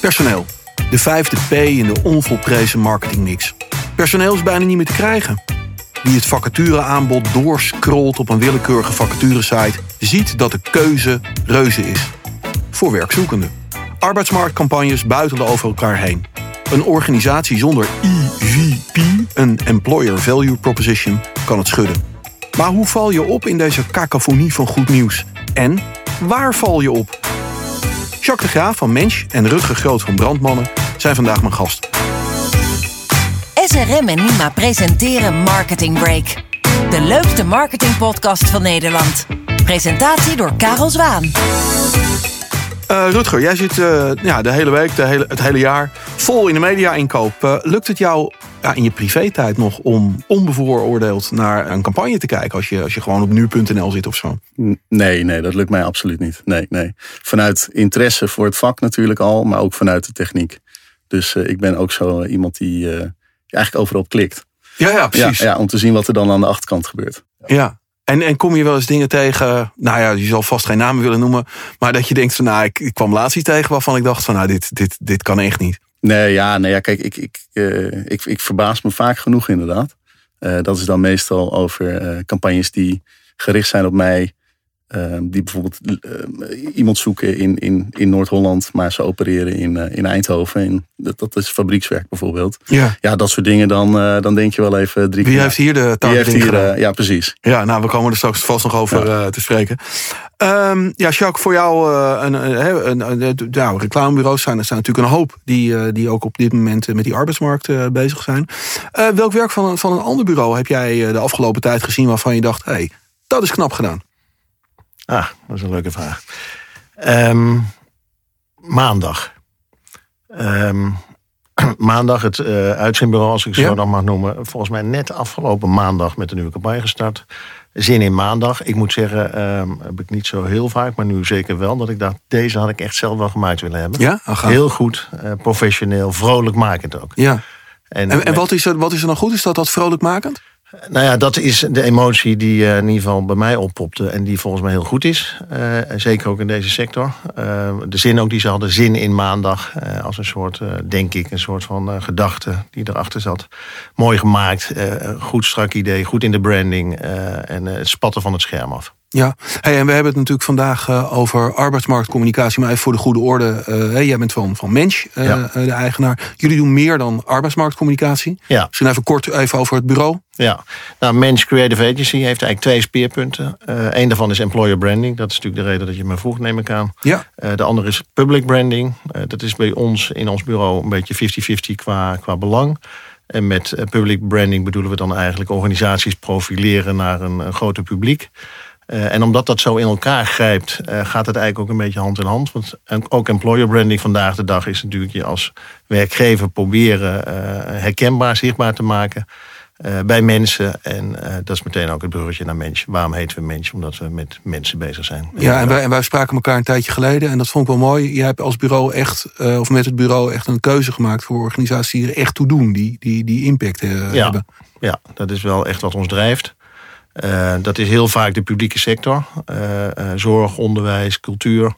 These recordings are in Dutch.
Personeel. De vijfde P in de onvolprezen marketingmix. Personeel is bijna niet meer te krijgen. Wie het vacatureaanbod doorscrollt op een willekeurige vacaturesite... ziet dat de keuze reuze is. Voor werkzoekenden. Arbeidsmarktcampagnes buitelen over elkaar heen. Een organisatie zonder EVP, een Employer Value Proposition, kan het schudden. Maar hoe val je op in deze cacophonie van goed nieuws? En waar val je op? Jacques Graaf van Mensch en Rutger Groot van Brandmannen zijn vandaag mijn gast. SRM en Nima presenteren Marketing Break. De leukste marketingpodcast van Nederland. Presentatie door Karel Zwaan. Uh, Rutger, jij zit uh, ja, de hele week, de hele, het hele jaar vol in de media-inkoop. Uh, lukt het jou ja, in je privé-tijd nog om onbevooroordeeld naar een campagne te kijken als je, als je gewoon op nu.nl zit of zo? Nee, nee, dat lukt mij absoluut niet. Nee, nee. Vanuit interesse voor het vak natuurlijk al, maar ook vanuit de techniek. Dus ik ben ook zo iemand die eigenlijk overal klikt. Ja, ja, precies. Ja, ja, om te zien wat er dan aan de achterkant gebeurt. Ja, en, en kom je wel eens dingen tegen, nou ja, je zal vast geen namen willen noemen, maar dat je denkt van, nou, ik, kwam laatst iets tegen waarvan ik dacht van, nou, dit, dit, dit kan echt niet. Nee, ja, ja kijk, ik, ik, uh, ik, ik verbaas me vaak genoeg inderdaad. Uh, dat is dan meestal over uh, campagnes die gericht zijn op mij Ehm, die bijvoorbeeld uh, iemand zoeken in, in, in Noord-Holland, maar ze opereren in, uh, in Eindhoven. In, dat, dat is fabriekswerk bijvoorbeeld. Ja, ja dat soort dingen, dan, uh, dan denk je wel even drie Wie keer. heeft hier de taal heeft hier, Ja, precies. Ja, nou, we komen er straks vast nog over ja. te spreken. Um, ja, Jacques, voor jou, een, een, een, een nou, reclamebureaus zijn er zijn natuurlijk een hoop die, die ook op dit moment met die arbeidsmarkt bezig zijn. welk werk van, van een ander bureau heb jij de afgelopen tijd gezien waarvan je dacht, hé, hey, dat is knap gedaan? Ah, dat is een leuke vraag. Um, maandag. Um, maandag het uh, uitzendbureau, als ik zo ja. dan mag noemen. Volgens mij net afgelopen maandag met de nieuwe campagne gestart. Zin in maandag. Ik moet zeggen, um, heb ik niet zo heel vaak, maar nu zeker wel. Dat ik dacht, deze had ik echt zelf wel gemaakt willen hebben. Ja? Heel goed, uh, professioneel, vrolijk makend ook. Ja. En, en, en wat, is er, wat is er dan goed? Is dat dat vrolijk makend? Nou ja, dat is de emotie die uh, in ieder geval bij mij oppopte en die volgens mij heel goed is. Uh, zeker ook in deze sector. Uh, de zin ook die ze hadden, zin in maandag, als een soort, denk ik, een soort van gedachte die erachter zat. Mooi gemaakt, goed strak idee, goed in de branding en het spatten van het scherm af. Ja, hey, en we hebben het natuurlijk vandaag uh, over arbeidsmarktcommunicatie. Maar even voor de goede orde. Uh, hey, jij bent van, van Mensch, uh, ja. de eigenaar. Jullie doen meer dan arbeidsmarktcommunicatie. Ja. Misschien even kort even over het bureau. Ja, nou, Mensch Creative Agency heeft eigenlijk twee speerpunten. Eén daarvan is employer branding. Dat is natuurlijk de reden dat je me vroeg, neem ik aan. Ja. de andere is public branding. dat is bij ons in ons bureau een beetje 50-50 qua, qua belang. En met public branding bedoelen we dan eigenlijk organisaties profileren naar een, een groter publiek. Uh, en omdat dat zo in elkaar grijpt, uh, gaat het eigenlijk ook een beetje hand in hand. Want ook employer branding vandaag de dag is natuurlijk je als werkgever proberen uh, herkenbaar, zichtbaar te maken bij mensen. En dat is meteen ook het bruggetje naar mensen. Waarom heten we mensen? Omdat we met mensen bezig zijn. Ja, en wij, en wij spraken elkaar een tijdje geleden en dat vond ik wel mooi. Je hebt als bureau echt, of met het bureau echt een keuze gemaakt voor organisaties die er echt toe doen, die, die, die impact ja, hebben. Ja, dat is wel echt wat ons drijft. Uh, dat is heel vaak de publieke sector. Uh, uh, zorg, onderwijs, cultuur.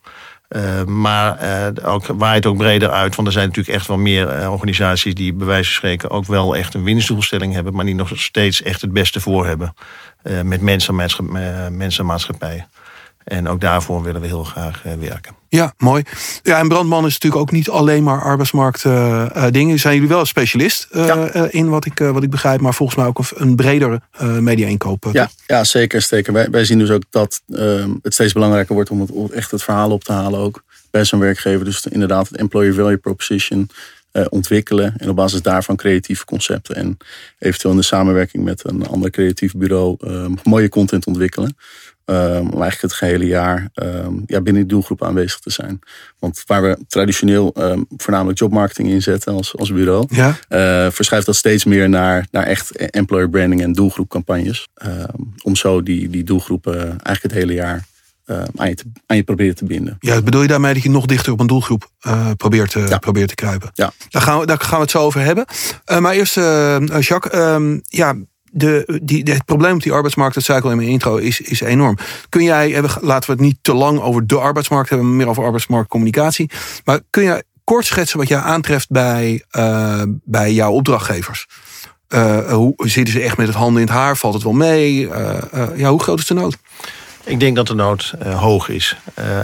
maar ook, waait ook breder uit. Want er zijn natuurlijk echt wel meer organisaties die bij wijze van spreken ook wel echt een winstdoelstelling hebben. Maar die nog steeds echt het beste voor hebben. met mensen en maatschappij. En ook daarvoor willen we heel graag werken. Ja, mooi. Ja, en Brandman is natuurlijk ook niet alleen maar arbeidsmarkt uh, dingen. Zijn jullie wel een specialist uh, ja. in wat ik, wat ik begrijp, maar volgens mij ook een, een bredere media-inkoop. Ja, ja, zeker. zeker. Wij, wij zien dus ook dat ehm, het steeds belangrijker wordt om, het, om echt het verhaal op te halen ook bij zo'n werkgever. Dus inderdaad het employer value proposition ontwikkelen en op basis daarvan creatieve concepten en eventueel in de samenwerking met een ander creatief bureau ehm, mooie content ontwikkelen. Um, om eigenlijk het gehele jaar um, ja, binnen die doelgroep aanwezig te zijn. Want waar we traditioneel voornamelijk jobmarketing inzetten als, als bureau, ja. uh, verschuift dat steeds meer naar, naar echt employer branding en doelgroepcampagnes. om zo die, die doelgroepen eigenlijk het hele jaar aan, je te, aan je proberen te binden. Ja, bedoel je daarmee dat je nog dichter op een doelgroep uh, probeert, te, ja. probeert te kruipen? Ja. Daar, gaan we, daar gaan we het zo over hebben. Uh, maar eerst, Jacques, ja, de, die, het probleem op die arbeidsmarkt, dat zei ik al in mijn intro, is, is enorm. Kun jij, laten we het niet te lang over de arbeidsmarkt hebben, maar meer over arbeidsmarktcommunicatie. Maar kun jij kort schetsen wat jij aantreft bij, bij jouw opdrachtgevers? hoe zitten ze echt met het handen in het haar? Valt het wel mee? ja, hoe groot is de nood? Ik denk dat de nood hoog is.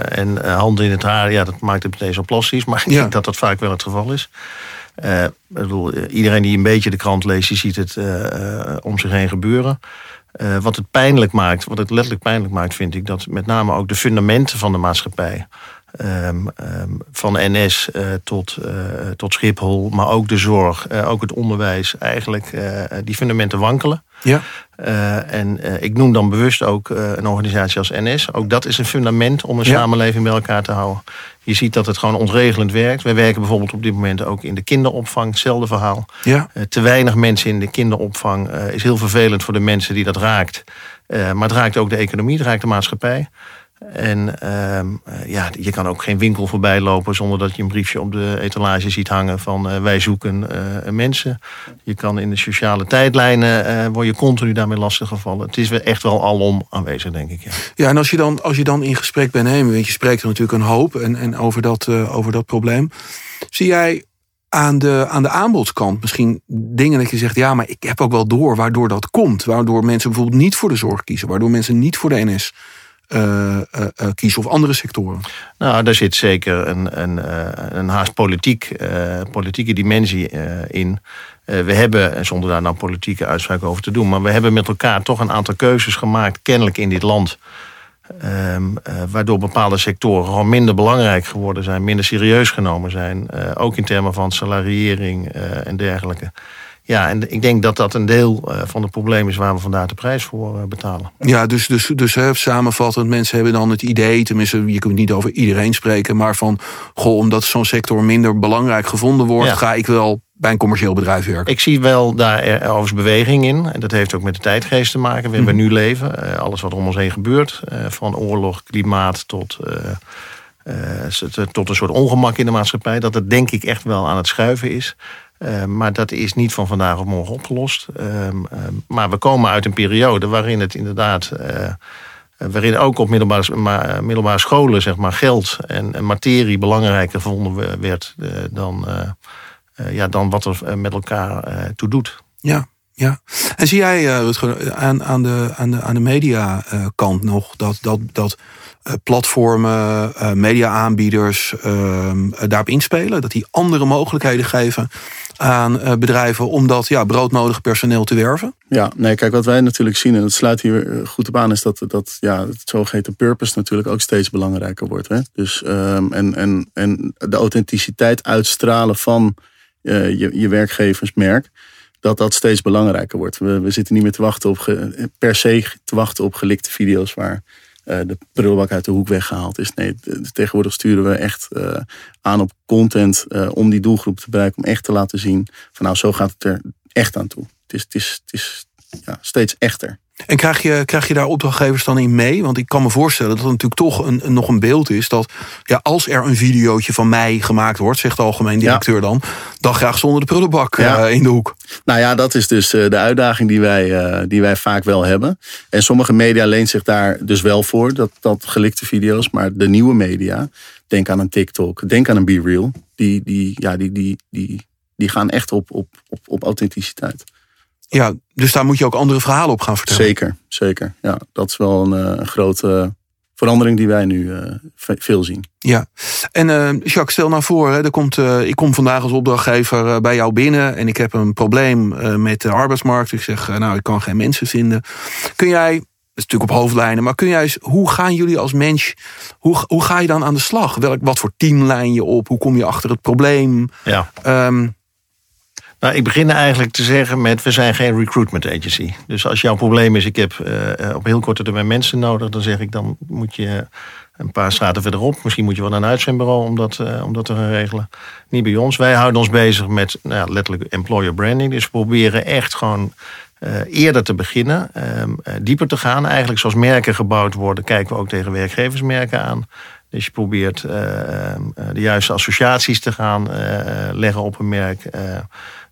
en handen in het haar, ja, dat maakt het meteen zo plastisch. Maar ik denk dat dat vaak wel het geval is. bedoel, iedereen die een beetje de krant leest, die ziet het om zich heen gebeuren. Wat het pijnlijk maakt, wat het letterlijk pijnlijk maakt, vind ik dat met name ook de fundamenten van de maatschappij. Um, um, van NS uh, eh, tot, uh, tot Schiphol, maar ook de zorg, ook het onderwijs, eigenlijk die fundamenten wankelen. Ja. en ik noem dan bewust ook een organisatie als NS. Ook dat is een fundament om een samenleving bij elkaar te houden. Je ziet dat het gewoon ontregelend werkt. Wij werken bijvoorbeeld op dit moment ook in de kinderopvang. Hetzelfde verhaal. Ja. Te weinig mensen in de kinderopvang is heel vervelend voor de mensen die dat raakt. Maar het raakt ook de economie, het raakt de maatschappij. En uh, ja, je kan ook geen winkel voorbij lopen zonder dat je een briefje op de etalage ziet hangen van uh, wij zoeken uh, mensen. Je kan in de sociale tijdlijnen, word je continu daarmee lastiggevallen. Het is echt wel alom aanwezig, denk ik. Ja, ja en als je, dan, als je dan in gesprek bent, hè, want je spreekt er natuurlijk een hoop en, en over, dat, over dat probleem. Zie jij aan de, aan de aanbodskant misschien dingen dat je zegt, ja, maar ik heb ook wel door waardoor dat komt. Waardoor mensen bijvoorbeeld niet voor de zorg kiezen, waardoor mensen niet voor de NS uh, kiezen of andere sectoren? Nou, daar zit zeker een, een, een haast politiek, politieke dimensie in. we hebben, zonder daar nou politieke uitspraak over te doen, maar we hebben met elkaar toch een aantal keuzes gemaakt, kennelijk in dit land. Ehm, waardoor bepaalde sectoren gewoon minder belangrijk geworden zijn, minder serieus genomen zijn. ook in termen van salariering en dergelijke. Ja, en ik denk dat dat een deel eh, van het probleem is waar we vandaag de prijs voor eh, betalen. Ja, dus, dus, dus hè, samenvattend, mensen hebben dan het idee, tenminste, je kunt niet over iedereen spreken, maar van, goh, omdat zo'n sector minder belangrijk gevonden wordt, ga ik wel bij een commercieel bedrijf werken. Ik zie wel daar overigens beweging in. En dat heeft ook met de tijdgeest te maken. We hebben mhm. nu leven. Eh, alles wat om ons heen gebeurt. van oorlog, klimaat tot, tot een soort ongemak in de maatschappij. Dat het denk ik echt wel aan het schuiven is. Uh, maar dat is niet van vandaag op morgen opgelost. Uh, uh, maar we komen uit een periode waarin het inderdaad. Eh, waarin ook op middelbare, middelbare scholen zeg maar, geld en, materie belangrijker gevonden werd dan, ja, dan wat er met elkaar toe doet. Ja, ja. En zie jij, aan, aan, de, aan, de, aan de mediakant nog dat, dat, dat platformen, mediaaanbieders ehm, daarop inspelen? Dat die andere mogelijkheden geven aan eh, bedrijven om dat ja, broodnodige personeel te werven? Ja, nee, kijk, wat wij natuurlijk zien, en dat sluit hier goed op aan, is dat, dat ja, het zogeheten purpose natuurlijk ook steeds belangrijker wordt. Hè? Dus, um, en, en, en de authenticiteit uitstralen van je, je werkgeversmerk dat dat steeds belangrijker wordt. We, we zitten niet meer te wachten op per se te wachten op gelikte video's waar de prullenbak uit de hoek weggehaald is. Nee, tegenwoordig sturen we echt uh, aan op content uh, om die doelgroep te bereiken. Om echt te laten zien van nou, zo gaat het er echt aan toe. Het is, het is, het is ja, steeds echter. En krijg je, krijg je daar opdrachtgevers dan in mee? Want ik kan me voorstellen dat het natuurlijk toch een, nog een beeld is dat ja, als er een videootje van mij gemaakt wordt, zegt de algemeen directeur dan, dan graag zonder de prullenbak eh, in de hoek. Nou ja, dat is dus eh, de uitdaging die wij, eh, die wij vaak wel hebben. En sommige media leent zich daar dus wel voor, dat, dat gelikte video's. Maar de nieuwe media, denk aan een TikTok, denk aan een Be Real, die, die, ja, die, die, die, die gaan echt op, op, op, op authenticiteit. Ja, dus daar moet je ook andere verhalen op gaan vertellen. Zeker, zeker. Ja, dat is wel een, uh, grote verandering die wij nu uh, veel zien. Ja, en uh, Jacques, stel nou voor, hè, er komt, uh, ik kom vandaag als opdrachtgever bij jou binnen en ik heb een probleem met de arbeidsmarkt. Ik zeg, nou, ik kan geen mensen vinden. Kun jij, dat is natuurlijk op hoofdlijnen, maar kun jij eens, hoe gaan jullie als mens, hoe, hoe ga je dan aan de slag? Welk, wat voor teamlijn je op? Hoe kom je achter het probleem? Ja. Um, nou, ik begin eigenlijk te zeggen met, we zijn geen recruitment agency. Dus als jouw probleem is, ik heb uh, op heel korte termijn mensen nodig, dan zeg ik, dan moet je een paar straten verderop. Misschien moet je wel naar een uitzendbureau om dat, uh, om dat te gaan regelen. Niet bij ons. Wij houden ons bezig met nou, letterlijk employer branding. Dus we proberen echt gewoon eerder te beginnen, uh, dieper te gaan. Eigenlijk zoals merken gebouwd worden, kijken we ook tegen werkgeversmerken aan. Dus je probeert de juiste associaties te gaan leggen op een merk.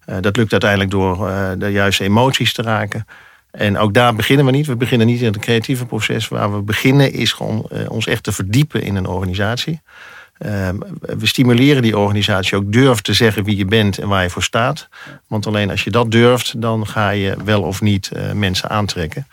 Eh, dat lukt uiteindelijk door eh, de juiste emoties te raken. En ook daar beginnen we niet. We beginnen niet in het creatieve proces. Waar we beginnen is gewoon eh, ons echt te verdiepen in een organisatie. Ehm, we stimuleren die organisatie ook durf te zeggen wie je bent en waar je voor staat. Want alleen als je dat durft, dan ga je wel of niet mensen aantrekken.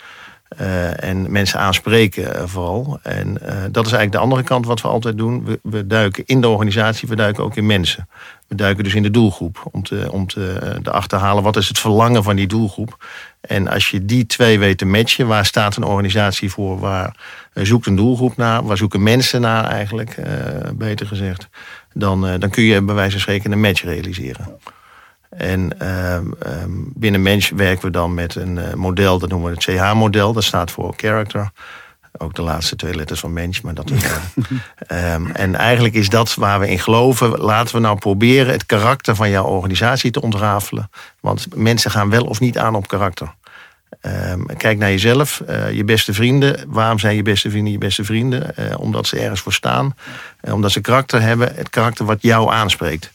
Uh, en mensen aanspreken vooral. En dat is eigenlijk de andere kant wat we altijd doen. We, duiken in de organisatie, we duiken ook in mensen. We duiken dus in de doelgroep om te, om te, te achterhalen wat is het verlangen van die doelgroep. En als je die twee weet te matchen, waar staat een organisatie voor, waar zoekt een doelgroep naar, waar zoeken mensen naar eigenlijk, beter gezegd, dan, dan kun je bij wijze van spreken een match realiseren. En uh, binnen Mensch werken we dan met een uh, model, dat noemen we het CH-model, dat staat voor Character. Ook de laatste twee letters van Mensch, maar dat is. um, en eigenlijk is dat waar we in geloven. Laten we nou proberen het karakter van jouw organisatie te ontrafelen. Want mensen gaan wel of niet aan op karakter. Um, kijk naar jezelf, uh, je beste vrienden. Waarom zijn je beste vrienden je beste vrienden? Uh, omdat ze ergens voor staan. Uh, omdat ze karakter hebben, het karakter wat jou aanspreekt.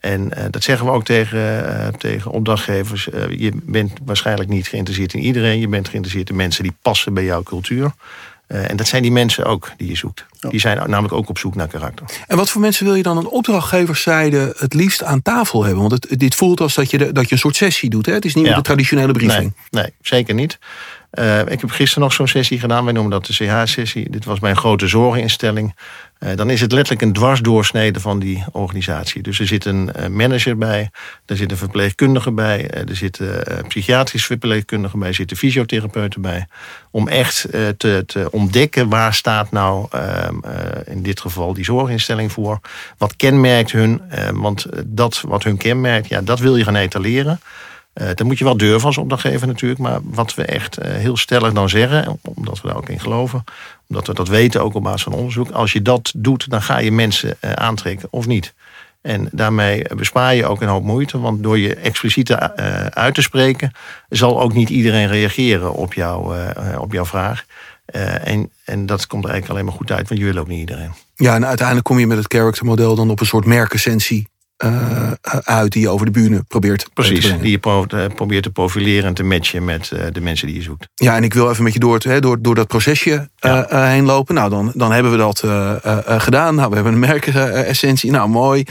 En dat zeggen we ook tegen, tegen opdrachtgevers. je bent waarschijnlijk niet geïnteresseerd in iedereen. Je bent geïnteresseerd in mensen die passen bij jouw cultuur. En dat zijn die mensen ook die je zoekt. Ja. Die zijn namelijk ook op zoek naar karakter. En wat voor mensen wil je dan aan opdrachtgeverszijde het liefst aan tafel hebben? Want het, dit voelt als dat je, de, dat je een soort sessie doet. Hè? Het is niet ja. meer de traditionele briefing. Nee, nee zeker niet. Ik heb gisteren nog zo'n sessie gedaan. Wij noemen dat de CH-sessie. Dit was mijn grote zorginstelling. Uh, dan is het letterlijk een dwarsdoorsnede van die organisatie. Dus er zit een uh, manager bij, er zit een verpleegkundige bij, er zitten psychiatrische verpleegkundigen bij, er zitten fysiotherapeuten bij. Om echt te, te, ontdekken waar staat nou ehm, in dit geval die zorginstelling voor. Wat kenmerkt hun, want dat wat hun kenmerkt, ja, dat wil je gaan etaleren. Uh, dat moet je wel durven als opdrachtgever natuurlijk. Maar wat we echt uh, heel stellig dan zeggen, omdat we daar ook in geloven, omdat we dat weten ook op basis van onderzoek. Als je dat doet, dan ga je mensen uh, aantrekken of niet. En daarmee bespaar je ook een hoop moeite. Want door je expliciet uit te spreken, zal ook niet iedereen reageren op, jou, op jouw vraag. en, en dat komt er eigenlijk alleen maar goed uit, want je wil ook niet iedereen. Ja, en uiteindelijk kom je met het charactermodel dan op een soort merkessentie uh, uit die je over de bühne probeert Precies, te die je pro probeert te profileren en te matchen met uh, de mensen die je zoekt. Ja, en ik wil even met je door, het, door, door dat procesje ja. uh, heen lopen. Nou, dan, dan hebben we dat gedaan. Nou, we hebben een merkessentie. Nou, mooi.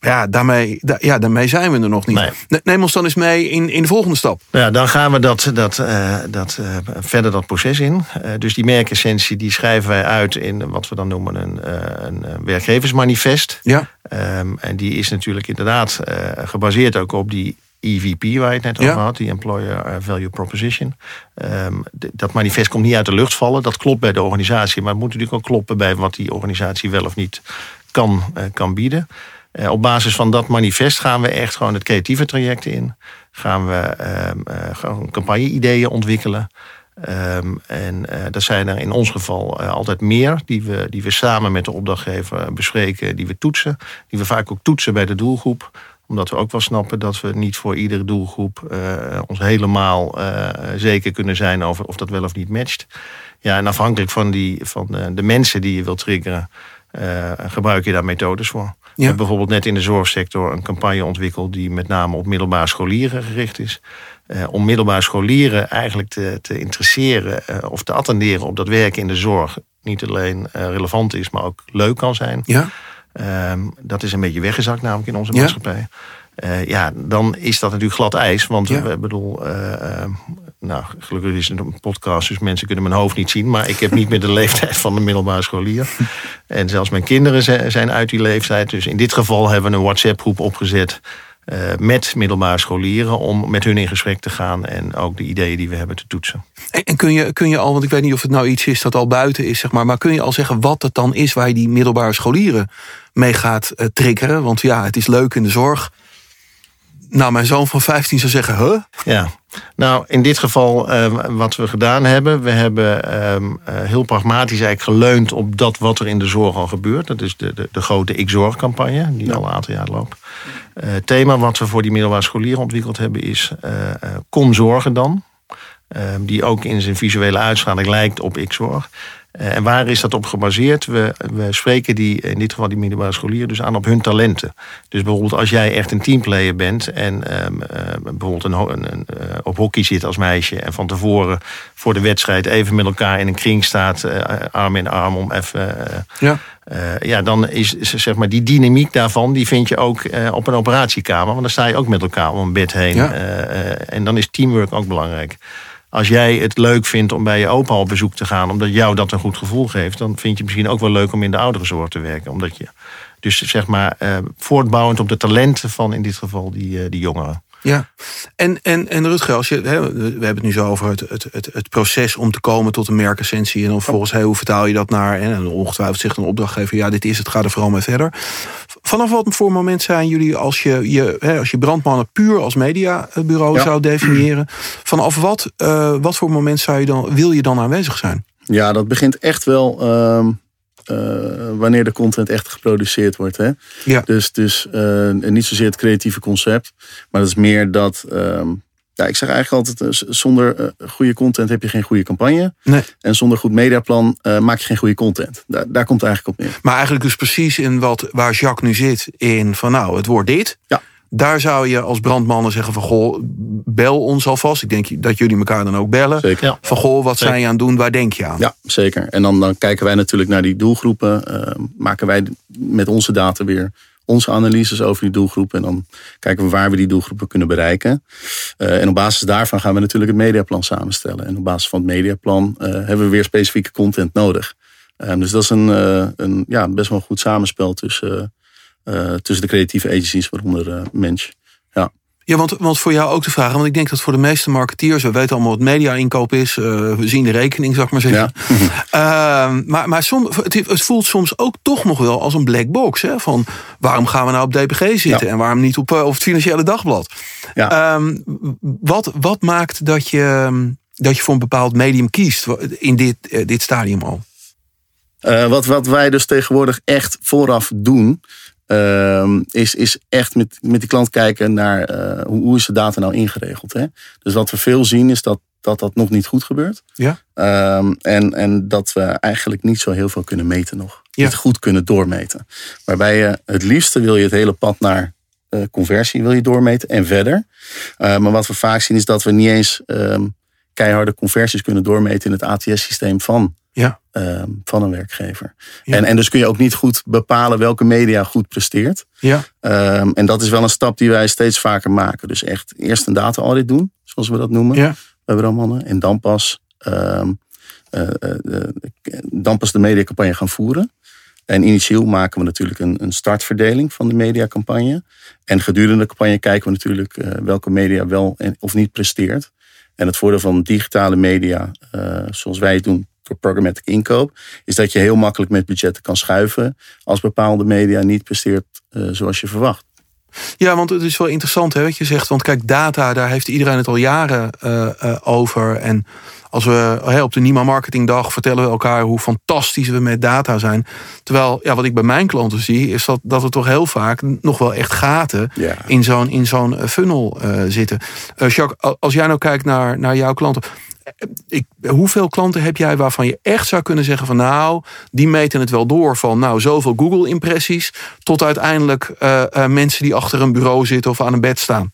Ja, daarmee, da ja, daarmee zijn we er nog niet. Nee. Neem ons dan eens mee in, in de volgende stap. Ja, dan gaan we dat, dat, dat, verder dat proces in. dus die merkessentie die schrijven wij uit in wat we dan noemen een, een werkgeversmanifest. Ja. Um, en die is natuurlijk inderdaad uh, gebaseerd ook op die EVP waar je het net over ja. had, die Employer Value Proposition. Um, dat manifest komt niet uit de lucht vallen. Dat klopt bij de organisatie, maar het moet natuurlijk ook kloppen bij wat die organisatie wel of niet kan, uh, kan bieden. Uh, op basis van dat manifest gaan we echt gewoon het creatieve traject in. Gaan we um, gewoon campagne-ideeën ontwikkelen. Um, en uh, dat zijn er in ons geval uh, altijd meer die we, die we samen met de opdrachtgever bespreken, die we toetsen. Die we vaak ook toetsen bij de doelgroep omdat we ook wel snappen dat we niet voor iedere doelgroep uh, ons helemaal zeker kunnen zijn over of dat wel of niet matcht. Ja, en afhankelijk van, die, van de, de mensen die je wilt triggeren, gebruik je daar methodes voor. Ja. We hebben bijvoorbeeld net in de zorgsector een campagne ontwikkeld die met name op middelbare scholieren gericht is uh, om middelbare scholieren eigenlijk te, te interesseren uh, of te attenderen op dat werken in de zorg niet alleen uh, relevant is, maar ook leuk kan zijn. Ja. Um, dat is een beetje weggezakt namelijk in onze maatschappij. Ja. ja, dan is dat natuurlijk glad ijs. Want ja. we bedoel, nou, gelukkig is het een podcast, dus mensen kunnen mijn hoofd niet zien. Maar ik heb niet meer de leeftijd van de middelbare scholier. En zelfs mijn kinderen zijn uit die leeftijd. Dus in dit geval hebben we een WhatsApp-groep opgezet. Uh, met middelbare scholieren om met hun in gesprek te gaan en ook de ideeën die we hebben te toetsen. En, kun, je, kun je al, want ik weet niet of het nou iets is dat al buiten is, zeg maar, maar kun je al zeggen wat het dan is waar je die middelbare scholieren mee gaat uh, triggeren? Want ja, het is leuk in de zorg. Nou, mijn zoon van 15 zou zeggen, huh? Ja, nou, in dit geval uh, wat we gedaan hebben, we hebben uh, heel pragmatisch eigenlijk geleund op dat wat er in de zorg al gebeurt. Dat is de, de, de grote Ik-zorgcampagne, die ja. al een aantal jaar loopt. Uh, het thema wat we voor die middelbare scholieren ontwikkeld hebben is Kom zorgen dan. Ehm, die ook in zijn visuele uitstraling lijkt op Ik-zorg. En waar is dat op gebaseerd? We, we spreken die, in dit geval die middelbare scholieren, dus aan op hun talenten. Dus bijvoorbeeld als jij echt een teamplayer bent en ehm, bijvoorbeeld een, een, een, op hockey zit als meisje en van tevoren voor de wedstrijd even met elkaar in een kring staat, arm in arm om even. ja. ja, dan is zeg maar die dynamiek daarvan, die vind je ook op een operatiekamer. Want dan sta je ook met elkaar om een bed heen. en dan is teamwork ook belangrijk. Als jij het leuk vindt om bij je opa op bezoek te gaan, omdat jou dat een goed gevoel geeft, dan vind je misschien ook wel leuk om in de ouderenzorg te werken. Omdat je dus zeg maar uh, voortbouwend op de talenten van in dit geval die, uh, die jongeren. Ja, en, en, en Rutger, als je, hè, we hebben het nu zo over het, het, het, het proces om te komen tot een merkessentie. En dan volgens hey, hoe vertaal je dat naar, en ongetwijfeld zegt een opdrachtgever, ja, dit is het, ga er vooral mee verder. Vanaf wat voor moment zijn jullie, als je, je, hè, als je brandmannen puur als mediabureau zou definiëren, vanaf wat, uh, wat voor moment zou je dan, wil je dan aanwezig zijn? Ja, dat begint echt wel. Uh uh, wanneer de content echt geproduceerd wordt. Hè? Ja. Dus, dus uh, niet zozeer het creatieve concept, maar dat is meer dat. Uh, ja, ik zeg eigenlijk altijd: eh, zonder goede content heb je geen goede campagne. Nee. En zonder goed mediaplan maak je geen goede content. Daar, daar komt het eigenlijk op neer. Maar eigenlijk dus precies in wat waar Jacques nu zit: in van nou, het wordt dit. Ja. Daar zou je als brandmannen zeggen van goh, bel ons alvast. Ik denk dat jullie elkaar dan ook bellen. Zeker. Van goh, wat zijn je aan het doen? Waar denk je aan? Ja, zeker. En dan, dan kijken wij natuurlijk naar die doelgroepen. Uh, maken wij met onze data weer onze analyses over die doelgroepen. En dan kijken we waar we die doelgroepen kunnen bereiken. Uh, en op basis daarvan gaan we natuurlijk het mediaplan samenstellen. En op basis van het mediaplan uh, hebben we weer specifieke content nodig. dus dat is een, een ja, best wel een goed samenspel tussen uh, tussen de creatieve agencies, waaronder uh, Mensch. Ja. Ja, want, want voor jou ook te vragen, want ik denk dat voor de meeste marketeers, we weten allemaal wat media-inkoop is, uh, we zien de rekening, zou ik maar zeggen. Ja. uh, maar maar som, het, het, voelt soms ook toch nog wel als een black box. Hè? Van waarom gaan we nou op DPG zitten ja. en waarom niet op, op het Financiële Dagblad? Ja. Um, wat, wat maakt dat je, dat je voor een bepaald medium kiest in dit, dit stadium al? wat, wat wij dus tegenwoordig echt vooraf doen, Uh, is, is echt met, met die klant kijken naar uh, hoe, hoe is de data nou ingeregeld. Hè? Dus wat we veel zien is dat dat, dat nog niet goed gebeurt. Ja. Um, en, en dat we eigenlijk niet zo heel veel kunnen meten nog. Ja. Niet goed kunnen doormeten. Waarbij je het liefste wil je het hele pad naar uh, conversie wil je doormeten en verder. Uh, maar wat we vaak zien is dat we niet eens um, keiharde conversies kunnen doormeten in het ATS-systeem van ja. Uh, van een werkgever. En, en dus kun je ook niet goed bepalen welke media goed presteert. Ja. Uh, en dat is wel een stap die wij steeds vaker maken. Dus echt eerst een data audit doen, zoals we dat noemen. Ja. Bij Brandmannen. En dan pas, uh, dan pas de mediacampagne gaan voeren. En initieel maken we natuurlijk een, een startverdeling van de mediacampagne. En gedurende de campagne kijken we natuurlijk welke media wel en, of niet presteert. En het voordeel van digitale media, uh, zoals wij het doen, voor programmatic inkoop, is dat je heel makkelijk met budgetten kan schuiven als bepaalde media niet presteert uh, zoals je verwacht. Ja, want het is wel interessant hè, wat je zegt. Want kijk, data, daar heeft iedereen het al jaren uh, uh, over. En als we hey, op de Nima Marketing Dag vertellen we elkaar hoe fantastisch we met data zijn. Terwijl, ja, wat ik bij mijn klanten zie, is dat, dat er toch heel vaak nog wel echt gaten ja. in zo'n in zo'n funnel uh, zitten. Jacques, als jij nou kijkt naar, naar jouw klanten, ik, hoeveel klanten heb jij waarvan je echt zou kunnen zeggen van nou, die meten het wel door van nou zoveel Google impressies tot uiteindelijk uh, uh, mensen die achter een bureau zitten of aan een bed staan?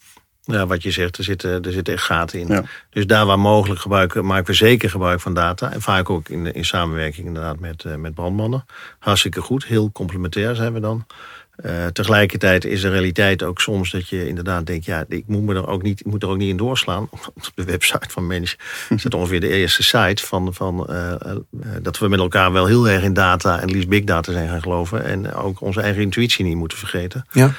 Ja, wat je zegt, er zitten, er zitten echt gaten in. Ja. Dus daar waar mogelijk gebruiken, maken we zeker gebruik van data. En vaak ook in, in samenwerking inderdaad met, uh, met brandmannen. Hartstikke goed, heel complementair zijn we dan. Uh, tegelijkertijd is de realiteit ook soms dat je inderdaad denkt, ja, ik moet, me er ook niet, moet er ook niet in doorslaan. Op de website van is het ongeveer de eerste site van, van uh, uh, dat we met elkaar wel heel erg in data en liefst big data zijn gaan geloven. En ook onze eigen intuïtie niet moeten vergeten. Ja.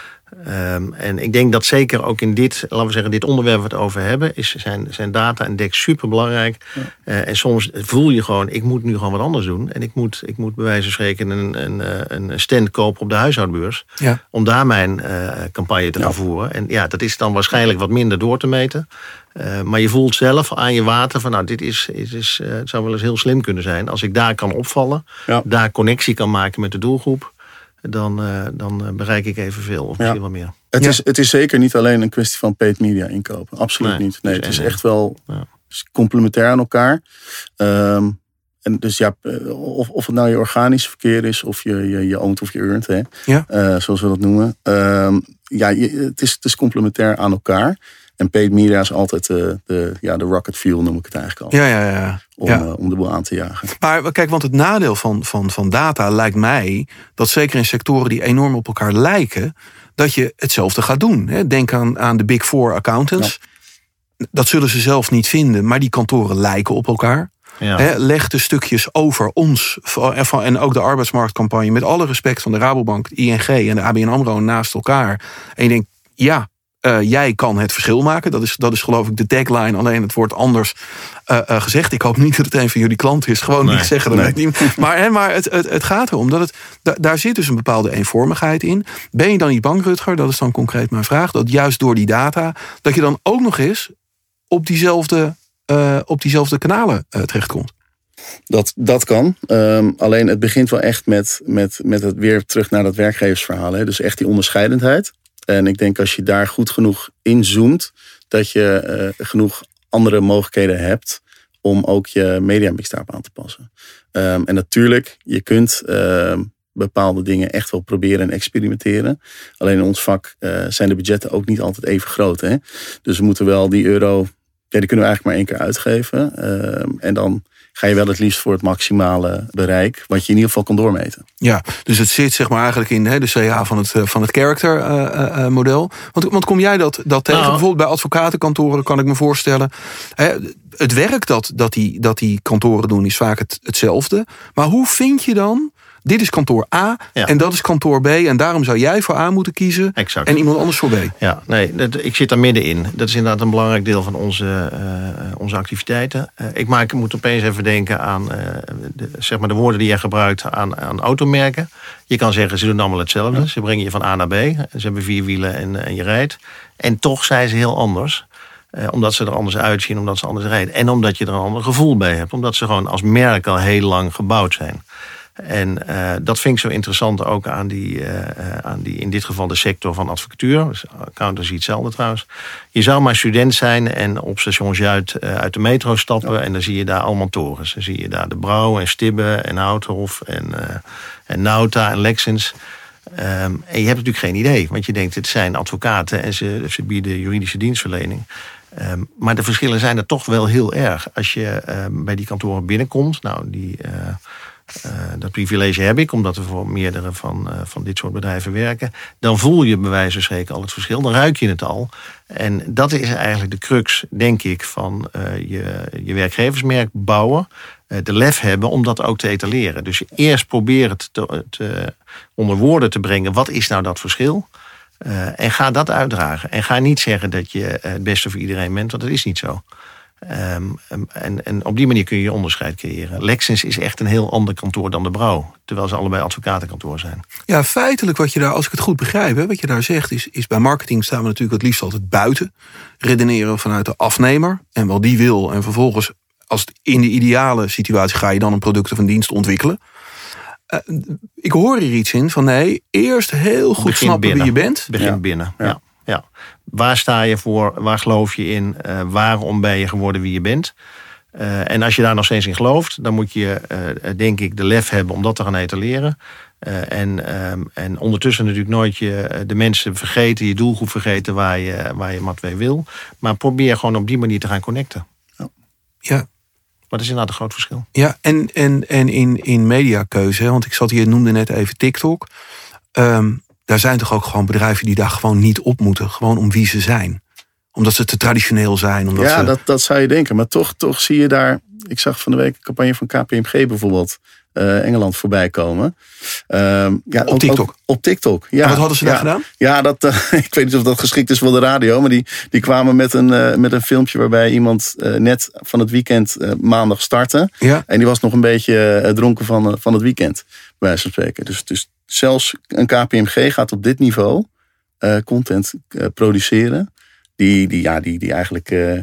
Um, en ik denk dat zeker ook in dit, laten we zeggen, dit onderwerp wat we het over hebben, is zijn, zijn data en dek super belangrijk. Ja. Uh, en soms voel je gewoon, ik moet nu gewoon wat anders doen. En ik moet, ik moet bij wijze van spreken een, een, een stand kopen op de huishoudbeurs. Ja. Om daar mijn uh, campagne te gaan voeren. En ja, dat is dan waarschijnlijk wat minder door te meten. Uh, maar je voelt zelf aan je water van, nou, dit is, is, is, het zou wel eens heel slim kunnen zijn. Als ik daar kan opvallen, daar connectie kan maken met de doelgroep dan, uh, dan eh, bereik ik evenveel of misschien ja. wel meer. Het, ja. is, het is zeker niet alleen een kwestie van paid media inkopen. Absoluut nee, niet. Nee, het is, het is echt wel complementair aan elkaar. Um, en dus ja, of, of het nou je organisch verkeer is, of je, je, je oont of je earnt, hè, ja. zoals we dat noemen. Ehm, ja, het, is, het is complementair aan elkaar. En paid media is altijd de, de, ja, de rocket fuel, noem ik het eigenlijk al. Ja, ja, ja. Om, ja. om de boel aan te jagen. Maar kijk, want het nadeel van, van, van data lijkt mij dat zeker in sectoren die enorm op elkaar lijken, dat je hetzelfde gaat doen. Denk aan, aan de Big Four accountants. Dat zullen ze zelf niet vinden, maar die kantoren lijken op elkaar. Ja. leg de stukjes over ons en ook de arbeidsmarktcampagne met alle respect van de Rabobank, ING en de ABN AMRO naast elkaar. En je denkt, ja, uh, jij kan het verschil maken. Dat is, dat is geloof ik de tagline. Alleen het wordt anders uh, uh, gezegd. Ik hoop niet dat het een van jullie klanten is. Gewoon niet zeggen. Dat nee. niet. Maar, hè, maar het, het, het gaat erom dat het. daar zit dus een bepaalde eenvormigheid in. Ben je dan niet bang, Rutger? Dat is dan concreet mijn vraag. Dat juist door die data. dat je dan ook nog eens op diezelfde, op diezelfde kanalen terechtkomt. Dat, dat kan. Um, alleen het begint wel echt met, met, met het weer terug naar dat werkgeversverhaal. Hè. Dus echt die onderscheidendheid. En ik denk als je daar goed genoeg inzoomt, dat je uh, genoeg andere mogelijkheden hebt om ook je mediamix aan te passen. Um, en natuurlijk, je kunt uh, bepaalde dingen echt wel proberen en experimenteren. Alleen in ons vak uh, zijn de budgetten ook niet altijd even groot. Hè? Dus we moeten wel die euro, ja, die kunnen we eigenlijk maar één keer uitgeven. Uh, en dan ga je wel het liefst voor het maximale bereik, wat je in ieder geval kan doormeten. Ja, dus het zit zeg maar eigenlijk in hè, de CA van het, eh, van het character uh, model. Want, want kom jij dat, dat tegen? Nou. Bijvoorbeeld bij advocatenkantoren kan ik me voorstellen. Hè, het werk dat, dat, die, dat die kantoren doen is vaak het, hetzelfde. Maar hoe vind je dan dit is kantoor A en dat is kantoor B. En daarom zou jij voor A moeten kiezen exact. en iemand anders voor B. Ja, nee, ik zit daar middenin. Dat is inderdaad een belangrijk deel van onze, uh, onze activiteiten. Uh, ik maak, moet opeens even denken aan uh, de, zeg maar de woorden die jij gebruikt aan, aan automerken. Je kan zeggen, ze doen allemaal hetzelfde. Ze brengen je van A naar B. Ze hebben vier wielen en, en je rijdt. En toch zijn ze heel anders. omdat ze er anders uitzien, omdat ze anders rijden. En omdat je er een ander gevoel bij hebt. Omdat ze gewoon als merk al heel lang gebouwd zijn. En uh, dat vind ik zo interessant ook aan die, uh, aan die, in dit geval de sector van advocatuur. Dus accountancy hetzelfde trouwens. Je zou maar student zijn en op station Zuid uh, uit de metro stappen. En dan zie je daar allemaal torens. Dan zie je daar de Brouw en Stibbe en Houthof en, en Nauta en Lexens. Um, en je hebt natuurlijk geen idee, want je denkt het zijn advocaten en ze, ze bieden juridische dienstverlening. Um, maar de verschillen zijn er toch wel heel erg. Als je bij die kantoren binnenkomt, nou die uh, dat privilege heb ik, omdat we voor meerdere van, uh, van dit soort bedrijven werken. Dan voel je bij wijze van spreken al het verschil. Dan ruik je het al. En dat is eigenlijk de crux, denk ik, van uh, je, je werkgeversmerk bouwen. de lef hebben om dat ook te etaleren. Dus eerst probeer het te, te, onder woorden te brengen. Wat is nou dat verschil? en ga dat uitdragen. En ga niet zeggen dat je het beste voor iedereen bent, want dat is niet zo. Um, en, en, op die manier kun je je onderscheid creëren. Lexens is echt een heel ander kantoor dan de Brouw. Terwijl ze allebei advocatenkantoor zijn. Ja, feitelijk wat je daar, als ik het goed begrijp, hè, wat je daar zegt, is, is bij marketing staan we natuurlijk het liefst altijd buiten. Redeneren vanuit de afnemer en wat die wil. En vervolgens, als het in de ideale situatie ga je dan een product of een dienst ontwikkelen. Uh, ik hoor hier iets in van nee, eerst heel goed snappen wie je bent. Begin binnen, ja. Ja. Waar sta je voor? Waar geloof je in? Uh, waarom ben je geworden wie je bent? Uh, en als je daar nog steeds in gelooft, dan moet je, uh, denk ik, de lef hebben om dat te gaan etaleren. En, um, en ondertussen natuurlijk nooit je, de mensen vergeten, je doelgroep vergeten waar je, waar je wat mee wil. Maar probeer gewoon op die manier te gaan connecten. Ja. ja. Maar dat is inderdaad een groot verschil. Ja, en, en, en in, in mediakeuze, want ik zat hier, noemde net even TikTok. Um, daar zijn toch ook gewoon bedrijven die daar gewoon niet op moeten. Gewoon om wie ze zijn. Omdat ze te traditioneel zijn. Omdat ja, ze... dat, dat zou je denken. Maar toch, toch zie je daar. Ik zag van de week een campagne van KPMG bijvoorbeeld. Uh, Engeland voorbij komen. Uh, ja, op TikTok? op TikTok, ja. wat hadden ze daar gedaan? Ja, dat, uh, ik weet niet of dat geschikt is voor de radio. Maar die, die kwamen met een, uh, met een filmpje waarbij iemand net van het weekend maandag startte. Ja. En die was nog een beetje dronken van, van het weekend. Bij wijze van spreken. Dus, dus zelfs een KPMG gaat op dit niveau uh, content uh, produceren. Die, die, ja, die, die eigenlijk uh,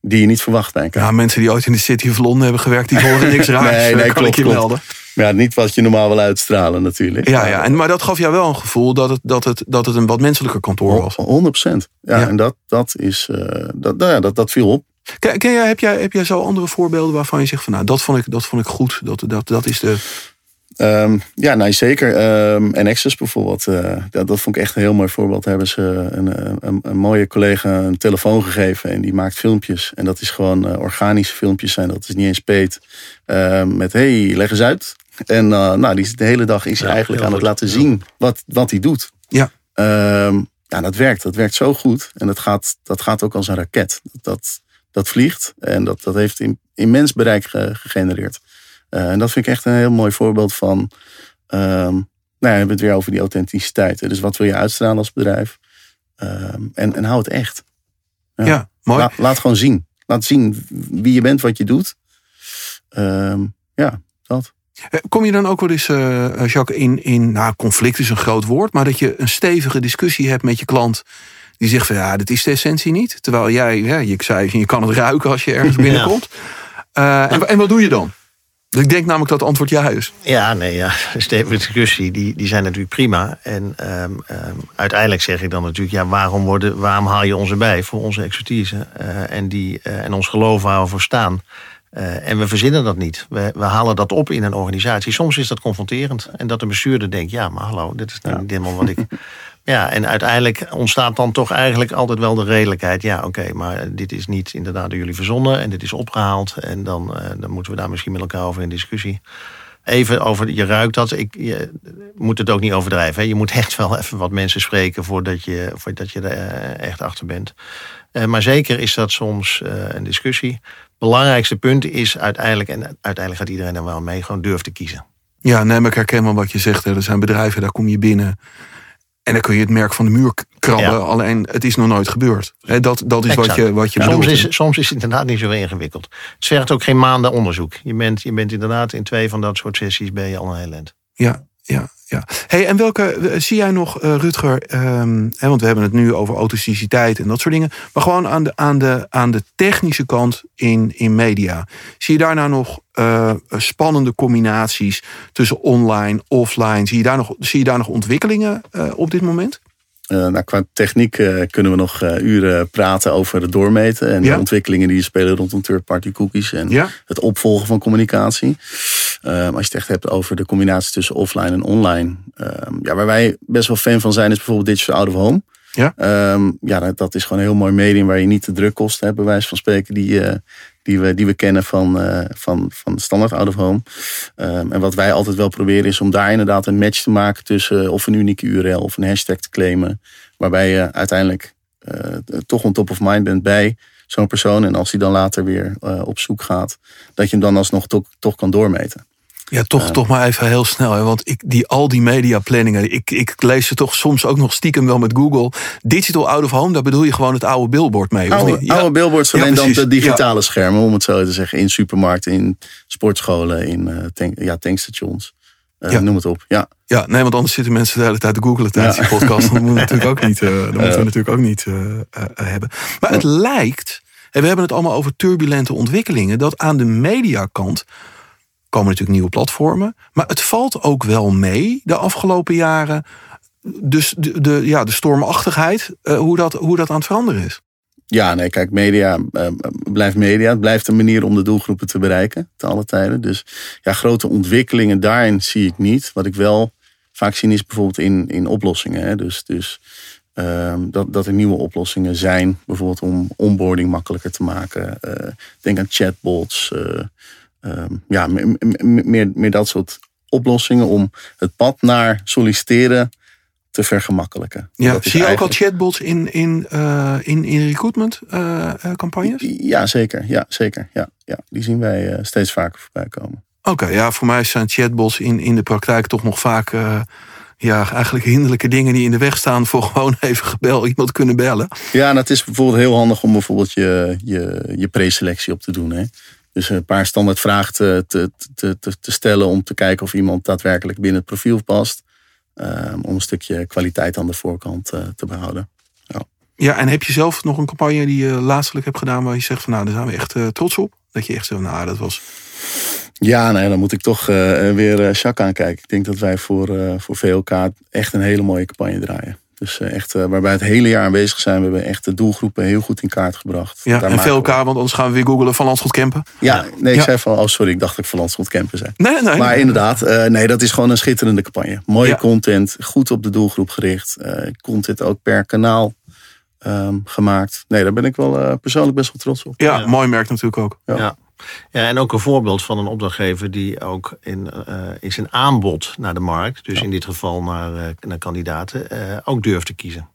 die je niet verwacht bij Ja, mensen die ooit in de City of Londen hebben gewerkt, die horen niks raars. nee, nee, klopt, ik melden. Maar ja, niet wat je normaal wil uitstralen natuurlijk. Ja, ja en, maar dat gaf jou wel een gevoel dat het, dat het, dat het een wat menselijker kantoor was. 100 procent. Ja, ja, en dat, dat, is, dat, nou ja, dat, dat viel op. Ken, ken jij, heb, jij, heb jij zo andere voorbeelden waarvan je zegt van nou, dat vond ik, dat vond ik goed. Dat, dat, dat is de. Um, ja, nee, zeker. Um, en Access bijvoorbeeld. Uh, dat, dat vond ik echt een heel mooi voorbeeld. Daar hebben ze een, een, een, mooie collega een telefoon gegeven en die maakt filmpjes. En dat is gewoon uh, organische filmpjes zijn. Dat is niet eens peet. Uh, met hey, leg eens uit. En nou, die, de hele dag is hij ja, eigenlijk aan het laten zien wat, wat hij doet. Ja. Um, ja, dat werkt. Dat werkt zo goed. En dat gaat, dat gaat ook als een raket. Dat, dat vliegt en dat, dat heeft immens bereik gegenereerd. Uh, en dat vind ik echt een heel mooi voorbeeld van. Um, nou, we hebben het weer over die authenticiteit. Dus wat wil je uitstralen als bedrijf? Um, en, en hou het echt. Ja, ja mooi. La, laat gewoon zien. Laat zien wie je bent, wat je doet. Um, ja, dat. Eh, kom je dan ook wel eens, uh, Jacques, in, in nou, conflict is een groot woord, maar dat je een stevige discussie hebt met je klant die zegt van ja, dat is de essentie niet. Terwijl jij, ja, je zei, je kan het ruiken als je ergens binnenkomt. Ja. Uh, en, en wat doe je dan? Ik denk namelijk dat het antwoord ja is. Ja, nee, ja. Stevige discussie, die, die zijn natuurlijk prima. En um, um, uiteindelijk zeg ik dan natuurlijk, ja, waarom, worden, waarom haal je ons erbij? Voor onze expertise uh, en, die, uh, en ons geloof waar we voor staan. Uh, en we verzinnen dat niet. We, we, halen dat op in een organisatie. Soms is dat confronterend. En dat de bestuurder denkt, ja, maar hallo, dit is niet ja. helemaal wat ik... Ja, en uiteindelijk ontstaat dan toch eigenlijk altijd wel de redelijkheid. Ja, oké, maar dit is niet inderdaad door jullie verzonnen en dit is opgehaald. En dan, uh, dan moeten we daar misschien met elkaar over in discussie. Even over, je ruikt dat. Ik, je moet het ook niet overdrijven. Hè. Je moet echt wel even wat mensen spreken voordat je, voordat je er echt achter bent. Uh, maar zeker is dat soms een discussie. Belangrijkste punt is uiteindelijk, en uiteindelijk gaat iedereen er wel mee, gewoon durf te kiezen. Ja, nee, maar ik herken wel wat je zegt. Hè. Er zijn bedrijven, daar kom je binnen. En dan kun je het merk van de muur krabben. Ja. Alleen het is nog nooit gebeurd. He, dat, dat is wat je, wat je ja, soms, is, soms is het inderdaad niet zo ingewikkeld. Het vergt ook geen maanden onderzoek. Je bent, je bent inderdaad in twee van dat soort sessies ben je al een heel eind. Ja, ja, ja. Hey, en welke zie jij nog, uh, Rutger? Um, hè, want we hebben het nu over authenticiteit en dat soort dingen. Maar gewoon aan de, aan de, aan de technische kant in, in media. Zie je daar nou nog uh, spannende combinaties tussen online, offline? Zie je daar nog, zie je daar nog ontwikkelingen op dit moment? Uh, nou, qua techniek uh, kunnen we nog uh, uren praten over het doormeten en ja. de ontwikkelingen die spelen rondom third-party cookies en ja. het opvolgen van communicatie. als je het echt hebt over de combinatie tussen offline en online. ja, waar wij best wel fan van zijn is bijvoorbeeld Digital Out of Home. Ja, um, ja dat is gewoon een heel mooi medium waar je niet de drukkosten hebt, bij wijze van spreken, die, uh, die, we, die we kennen van, uh, van, van standaard out of home. Um, en wat wij altijd wel proberen is om daar inderdaad een match te maken tussen of een unieke URL of een hashtag te claimen, waarbij je uiteindelijk uh, toch on top of mind bent bij zo'n persoon. En als die dan later weer op zoek gaat, dat je hem dan alsnog toch, toch kan doormeten. Ja, toch, uh, toch maar even heel snel. Hè? Want ik, die, al die media planningen, ik, ik lees ze toch soms ook nog stiekem wel met Google. Digital out of home, daar bedoel je gewoon het oude billboard mee. Oude, of niet? oude billboards, alleen ja, dan de digitale ja. schermen, om het zo te zeggen. In supermarkten, in sportscholen, in uh, tank, ja, tankstations. Uh, ja. Noem het op. Ja. ja, nee, want anders zitten mensen de hele tijd te googelen tijdens die podcast. Dat moeten we natuurlijk ook niet, dat moeten we natuurlijk ook niet hebben. Maar het lijkt, en we hebben het allemaal over turbulente ontwikkelingen, dat aan de mediakant komen natuurlijk nieuwe platformen. Maar het valt ook wel mee de afgelopen jaren. Dus de, de, ja, de stormachtigheid, uh, hoe, dat, hoe dat aan het veranderen is. Ja, nee, kijk, media uh, blijft media. Het blijft een manier om de doelgroepen te bereiken, te alle tijden. Dus ja, grote ontwikkelingen daarin zie ik niet. Wat ik wel vaak zie is bijvoorbeeld in, in oplossingen. Hè. Dus, dus uh, dat, dat er nieuwe oplossingen zijn. Bijvoorbeeld om onboarding makkelijker te maken. Uh, denk aan chatbots. Um, ja, meer, meer dat soort oplossingen om het pad naar solliciteren te vergemakkelijken. Ja, zie je eigenlijk... ook al chatbots in, in, uh, in, in recruitment uh, campagnes? Ja, zeker. Ja, zeker. Ja, ja. Die zien wij uh, steeds vaker voorbij komen. Oké, okay, ja, voor mij zijn chatbots in, in de praktijk toch nog vaak ja, eigenlijk hinderlijke dingen die in de weg staan voor gewoon even gebel, iemand kunnen bellen. Ja, en het is bijvoorbeeld heel handig om bijvoorbeeld je, je, je preselectie op te doen. Hè? Dus een paar standaard vragen te, te, te, te, stellen om te kijken of iemand daadwerkelijk binnen het profiel past. Um, om een stukje kwaliteit aan de voorkant uh, te behouden. Ja. ja, en heb je zelf nog een campagne die je laatstelijk hebt gedaan waar je zegt van nou, daar zijn we echt uh, trots op? Dat je echt zo, nou, dat was. Ja, nee, dan moet ik toch uh, weer Jacques aankijken. Ik denk dat wij voor, voor VLK echt een hele mooie campagne draaien. Dus echt, uh, waarbij het hele jaar aanwezig zijn. We hebben echt de doelgroepen heel goed in kaart gebracht. Ja, Daar en veel elkaar, want anders gaan we weer googelen van Landschot Kempen. Ja, nee, ik zei van, oh sorry, ik dacht dat ik van Landschot Kempen zei. Nee, nee. Maar inderdaad, uh, nee, dat is gewoon een schitterende campagne. Mooie content, goed op de doelgroep gericht. Uh, content ook per kanaal um, gemaakt. Nee, daar ben ik wel persoonlijk best wel trots op. Ja, mooi merk natuurlijk ook. ja. Ja, en ook een voorbeeld van een opdrachtgever die ook in, uh, in zijn aanbod naar de markt, dus in dit geval naar, uh, naar kandidaten, uh, ook durft te kiezen.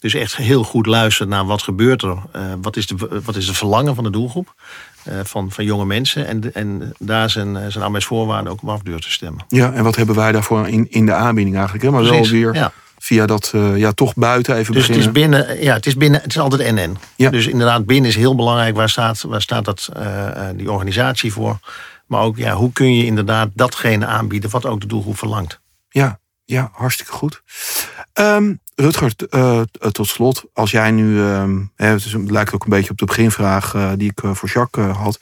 Dus echt heel goed luisteren naar wat gebeurt er, wat, is de, wat is de verlangen van de doelgroep van, van jonge mensen en, en daar zijn, zijn arbeidsvoorwaarden ook op af durft te stemmen. Ja, en wat hebben wij daarvoor in, in de aanbieding eigenlijk? Hè? Maar Precies, wel weer. Ja via dat uh, ja, toch buiten even dus beginnen. Het is binnen, ja, het is binnen, het is altijd NN. Ja. Dus inderdaad, binnen is heel belangrijk. Waar staat, waar staat dat, uh, die organisatie voor? Maar ook, ja, hoe kun je inderdaad datgene aanbieden wat ook de doelgroep verlangt? Ja, ja hartstikke goed. Um, Rutger, uh, tot slot, als jij nu, um, het, lijkt ook een beetje op de beginvraag die ik voor Jacques had.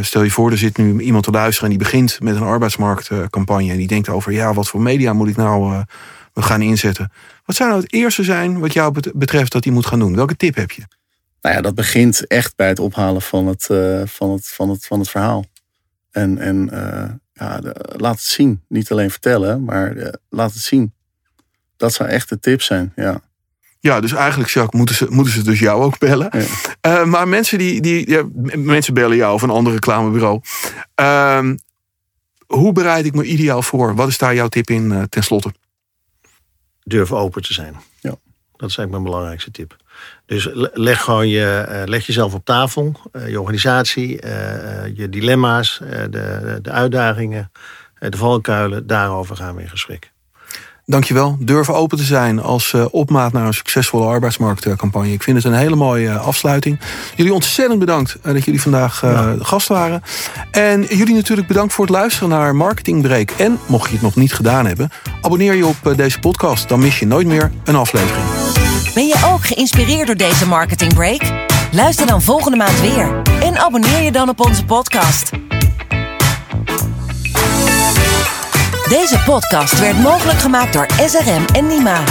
stel je voor, er zit nu iemand te luisteren en die begint met een arbeidsmarktcampagne. en die denkt over, ja, wat voor media moet ik nou we gaan inzetten. Wat zou nou het eerste zijn wat jou betreft dat hij moet gaan doen? Welke tip heb je? Nou ja, dat begint echt bij het ophalen van het, uh, van het, van het, van het verhaal. En, en uh, ja, laat het zien. Niet alleen vertellen, maar uh, laat het zien. Dat zou echt de tip zijn, ja. Ja, dus eigenlijk, Jacques, moeten ze, moeten ze dus jou ook bellen. Ja. maar mensen die, die ja, mensen bellen jou of een ander reclamebureau. Ehm, hoe bereid ik me ideaal voor? Wat is daar jouw tip in tenslotte? Durven open te zijn. Ja. Dat is eigenlijk mijn belangrijkste tip. Dus leg gewoon je, eh, leg jezelf op tafel, eh, je organisatie, eh, je dilemma's, de, de uitdagingen, de valkuilen. Daarover gaan we in gesprek. Dankjewel. Durven open te zijn als uh, opmaat naar een succesvolle arbeidsmarktcampagne. Ik vind het een hele mooie uh, afsluiting. Jullie ontzettend bedankt uh, dat jullie vandaag ja. gast waren. En jullie natuurlijk bedankt voor het luisteren naar Marketing Break. En mocht je het nog niet gedaan hebben, abonneer je op deze podcast. Dan mis je nooit meer een aflevering. Ben je ook geïnspireerd door deze Marketing Break? Luister dan volgende maand weer. En abonneer je dan op onze podcast. Deze podcast werd mogelijk gemaakt door SRM en Nima.